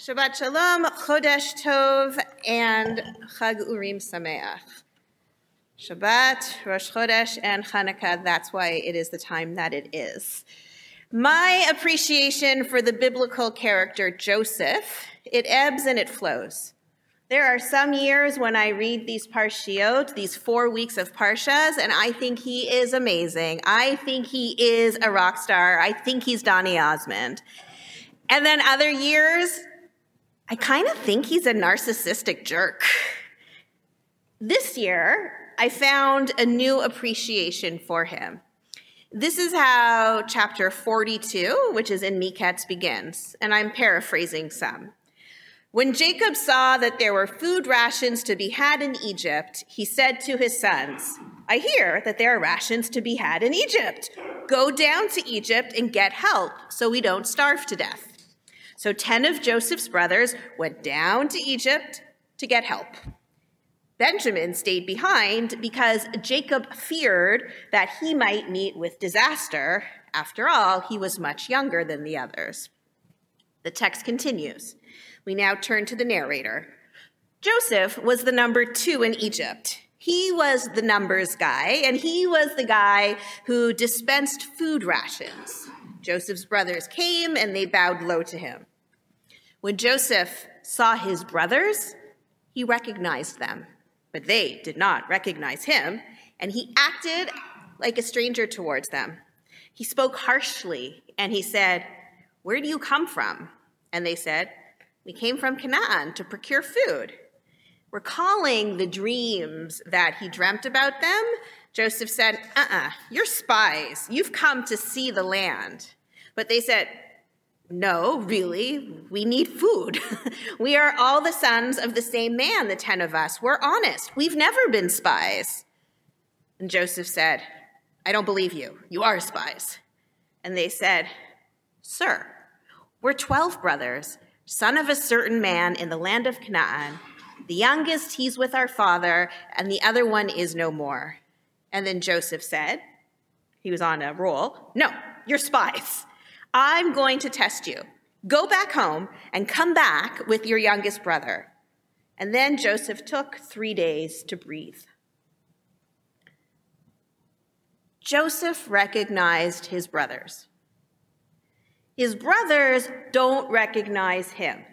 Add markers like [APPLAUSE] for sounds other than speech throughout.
Shabbat Shalom, Chodesh Tov, and Chag Urim Sameach. Shabbat, Rosh Chodesh, and Hanukkah, that's why it is the time that it is. My appreciation for the biblical character Joseph, it ebbs and it flows. There are some years when I read these parshiot, these four weeks of parshas, and I think he is amazing. I think he is a rock star. I think he's Donny Osmond. And then other years, I kind of think he's a narcissistic jerk. This year, I found a new appreciation for him. This is how chapter 42, which is in Miketz, begins, and I'm paraphrasing some. When Jacob saw that there were food rations to be had in Egypt, he said to his sons, I hear that there are rations to be had in Egypt. Go down to Egypt and get help so we don't starve to death. So 10 of Joseph's brothers went down to Egypt to get help. Benjamin stayed behind because Jacob feared that he might meet with disaster. After all, he was much younger than the others. The text continues. We now turn to the narrator. Joseph was the number two in Egypt. He was the numbers guy, and he was the guy who dispensed food rations. Joseph's brothers came and they bowed low to him. When Joseph saw his brothers, he recognized them, but they did not recognize him, and he acted like a stranger towards them. He spoke harshly, and he said, Where do you come from? And they said, We came from Canaan to procure food. Recalling the dreams that he dreamt about them, Joseph said, Uh uh-uh, uh, you are spies. You've come to see the land. But they said, no, really, we need food. [LAUGHS] we are all the sons of the same man, the 10 of us. We're honest. We've never been spies. And Joseph said, I don't believe you. You are spies. And they said, Sir, we're 12 brothers, son of a certain man in the land of Canaan. The youngest, he's with our father, and the other one is no more. And then Joseph said, he was on a roll, No, you're spies. I'm going to test you. Go back home and come back with your youngest brother. And then Joseph took three days to breathe. Joseph recognized his brothers. His brothers don't recognize him.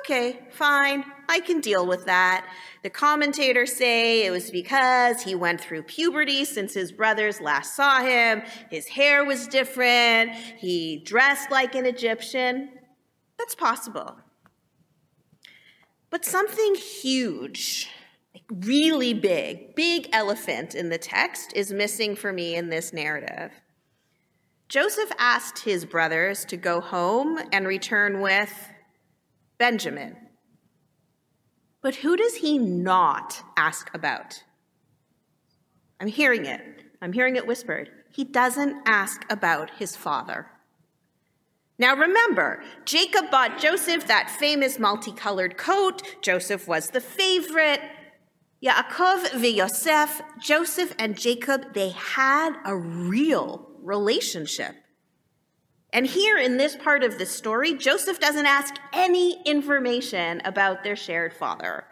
Okay, fine, I can deal with that. The commentators say it was because he went through puberty since his brothers last saw him. His hair was different. He dressed like an Egyptian. That's possible. But something huge, really big, big elephant in the text is missing for me in this narrative. Joseph asked his brothers to go home and return with Benjamin. But who does he not ask about? I'm hearing it. I'm hearing it whispered. He doesn't ask about his father. Now remember, Jacob bought Joseph that famous multicolored coat. Joseph was the favorite. Yaakov v'Yosef, Joseph and Jacob, they had a real relationship. And here in this part of the story, Joseph doesn't ask any information about their shared father.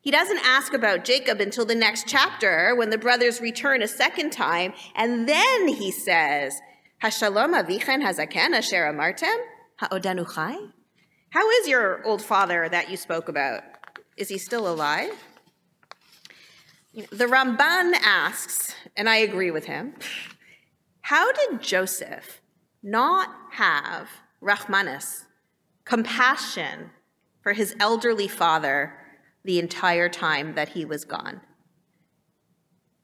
He doesn't ask about Jacob until the next chapter when the brothers return a second time, and then he says, Hashalom avichen hazaken asher amartem ha'odanu chai? How is your old father that you spoke about? Is he still alive? The Ramban asks, and I agree with him, how did Joseph not have Rahmanis, compassion for his elderly father the entire time that he was gone.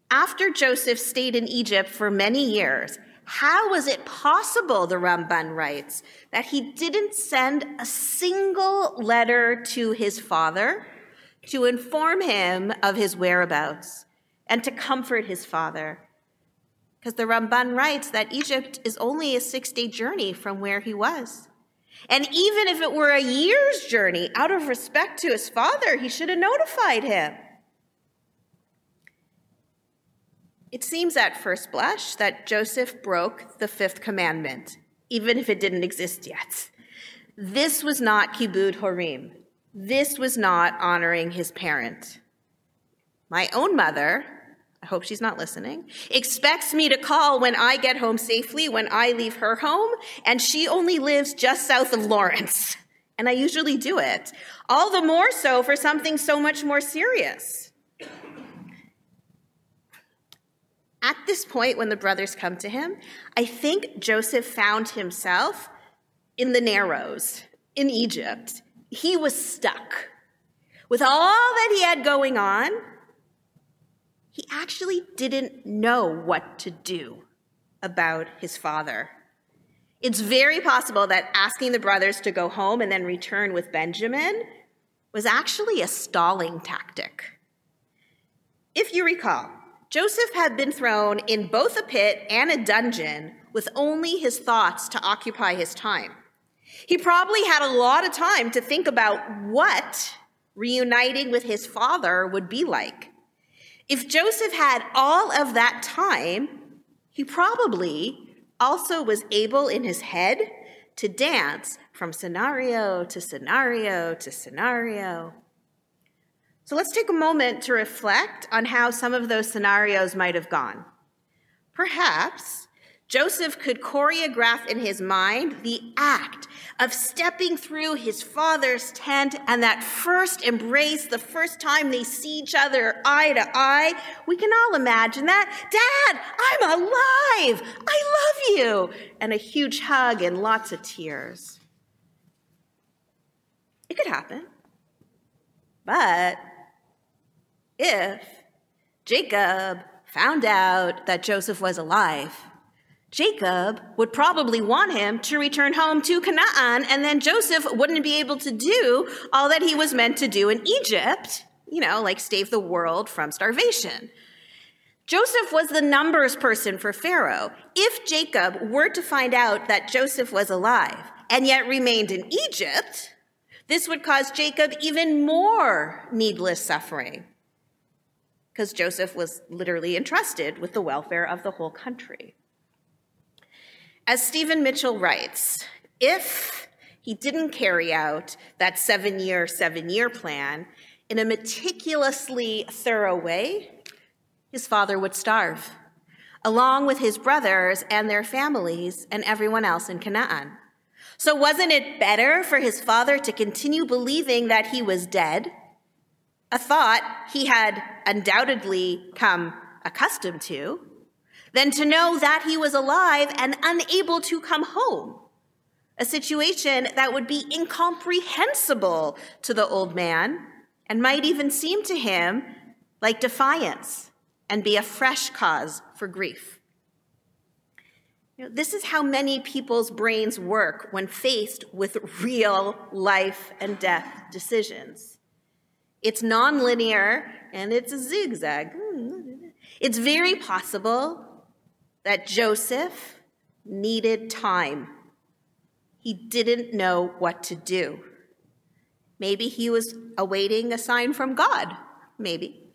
After Joseph stayed in Egypt for many years, how was it possible, the Ramban writes, that he didn't send a single letter to his father to inform him of his whereabouts and to comfort his father? Because the Ramban writes that Egypt is only a six day journey from where he was. And even if it were a year's journey, out of respect to his father, he should have notified him. It seems at first blush that Joseph broke the fifth commandment, even if it didn't exist yet. This was not kibud horim. This was not honoring his parent. My own mother, I hope she's not listening, expects me to call when I get home safely when I leave her home, and she only lives just south of Lawrence. And I usually do it. All the more so for something so much more serious. At this point, when the brothers come to him, I think Joseph found himself in the Narrows in Egypt. He was stuck. With all that he had going on, he actually didn't know what to do about his father. It's very possible that asking the brothers to go home and then return with Benjamin was actually a stalling tactic. If you recall, Joseph had been thrown in both a pit and a dungeon with only his thoughts to occupy his time. He probably had a lot of time to think about what reuniting with his father would be like. If Joseph had all of that time, he probably also was able in his head to dance from scenario to scenario to scenario. So let's take a moment to reflect on how some of those scenarios might have gone. Perhaps Joseph could choreograph in his mind the act of stepping through his father's tent and that first embrace, the first time they see each other eye to eye. We can all imagine that. Dad, I'm alive. I love you. And a huge hug and lots of tears. It could happen. But if Jacob found out that Joseph was alive, Jacob would probably want him to return home to Canaan, and then Joseph wouldn't be able to do all that he was meant to do in Egypt, you know, like save the world from starvation. Joseph was the numbers person for Pharaoh. If Jacob were to find out that Joseph was alive and yet remained in Egypt, this would cause Jacob even more needless suffering because Joseph was literally entrusted with the welfare of the whole country. As Stephen Mitchell writes, if he didn't carry out that seven year, seven year plan in a meticulously thorough way, his father would starve, along with his brothers and their families and everyone else in Canaan. So, wasn't it better for his father to continue believing that he was dead? A thought he had undoubtedly come accustomed to than to know that he was alive and unable to come home. A situation that would be incomprehensible to the old man and might even seem to him like defiance and be a fresh cause for grief. You know, this is how many people's brains work when faced with real life and death decisions. It's nonlinear and it's a zigzag. Hmm. It's very possible that Joseph needed time. He didn't know what to do. Maybe he was awaiting a sign from God. Maybe.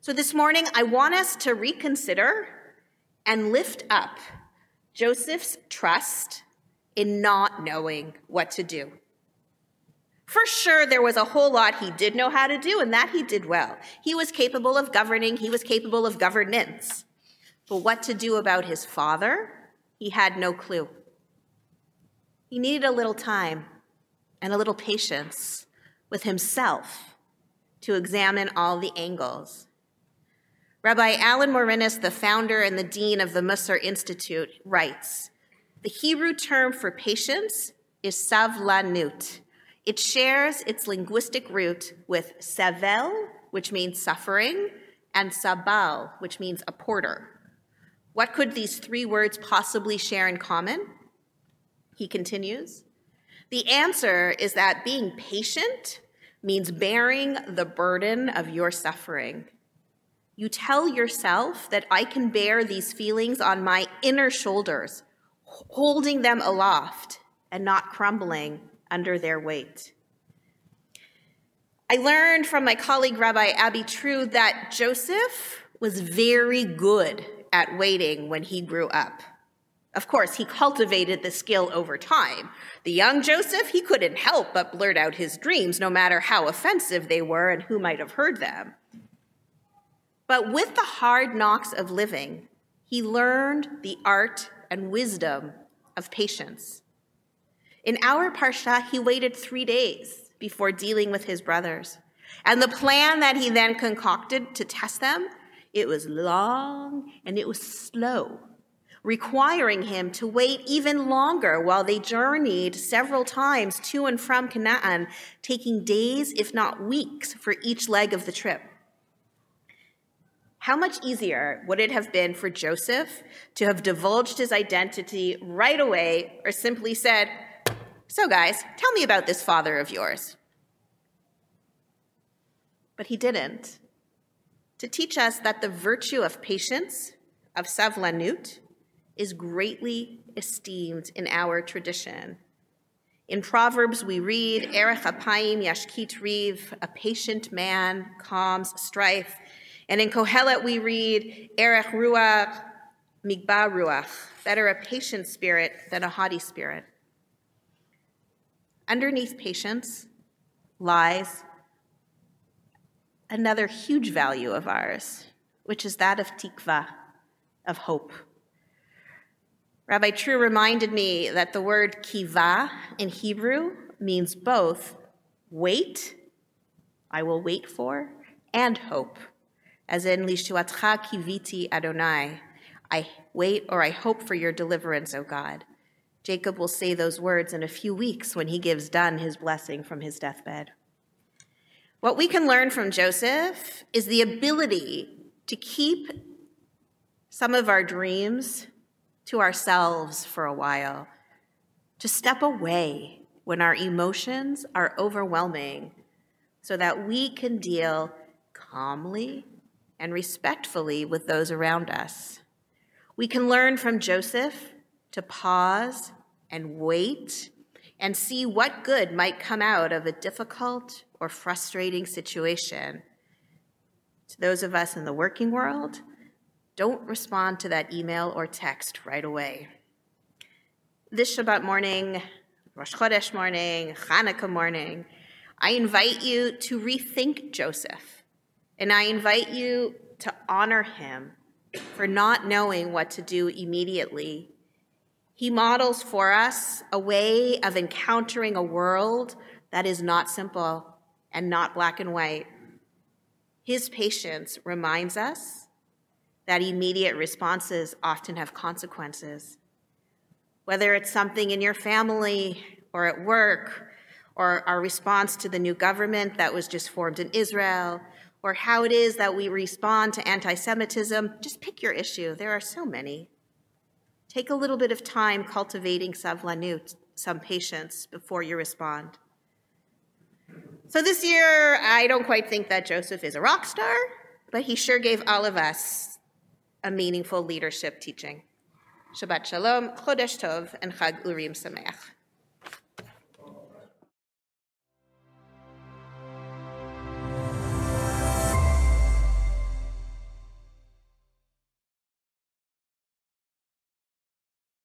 So this morning, I want us to reconsider and lift up Joseph's trust in not knowing what to do. For sure, there was a whole lot he did know how to do, and that he did well. He was capable of governing, he was capable of governance. But what to do about his father, he had no clue. He needed a little time and a little patience with himself to examine all the angles. Rabbi Alan Morinis, the founder and the dean of the Mussar Institute, writes The Hebrew term for patience is savlanut. It shares its linguistic root with sevel, which means suffering, and sabal, which means a porter. What could these three words possibly share in common? He continues. The answer is that being patient means bearing the burden of your suffering. You tell yourself that I can bear these feelings on my inner shoulders, holding them aloft and not crumbling under their weight. I learned from my colleague Rabbi Abby True that Joseph was very good at waiting when he grew up. Of course, he cultivated the skill over time. The young Joseph, he couldn't help but blurt out his dreams, no matter how offensive they were and who might have heard them. But with the hard knocks of living, he learned the art and wisdom of patience. In our parsha, he waited three days before dealing with his brothers. And the plan that he then concocted to test them, it was long and it was slow requiring him to wait even longer while they journeyed several times to and from Canaan, taking days, if not weeks, for each leg of the trip. How much easier would it have been for Joseph to have divulged his identity right away or simply said, So, guys, tell me about this father of yours? But he didn't. To teach us that the virtue of patience, of savlanut, is greatly esteemed in our tradition. In Proverbs, we read, Erech apayim yashkit riv, a patient man calms strife. And in Kohelet, we read, Erech ruach migba ruach, better a patient spirit than a haughty spirit. Underneath patience lies another huge value of ours, which is that of tikva, of hope. Rabbi True reminded me that the word kiva in Hebrew means both wait, I will wait for, and hope, as in Lishuatcha kiviti Adonai, I wait or I hope for your deliverance, O God. Jacob will say those words in a few weeks when he gives Dan his blessing from his deathbed. What we can learn from Joseph is the ability to keep some of our dreams to ourselves for a while, to step away when our emotions are overwhelming so that we can deal calmly and respectfully with those around us. We can learn from Joseph to pause and wait and see what good might come out of a difficult or frustrating situation. To those of us in the working world, don't respond to that email or text right away. This Shabbat morning, Rosh Chodesh morning, Hanukkah morning, I invite you to rethink Joseph, and I invite you to honor him for not knowing what to do immediately. He models for us a way of encountering a world that is not simple and not black and white. His patience reminds us that immediate responses often have consequences. Whether it's something in your family or at work, or our response to the new government that was just formed in Israel, or how it is that we respond to anti Semitism, just pick your issue. There are so many. Take a little bit of time cultivating savlanut, some patience, before you respond. So this year, I don't quite think that Joseph is a rock star, but he sure gave all of us a meaningful leadership teaching. Shabbat Shalom, Chodesh Tov, and Chag Urim Sameach.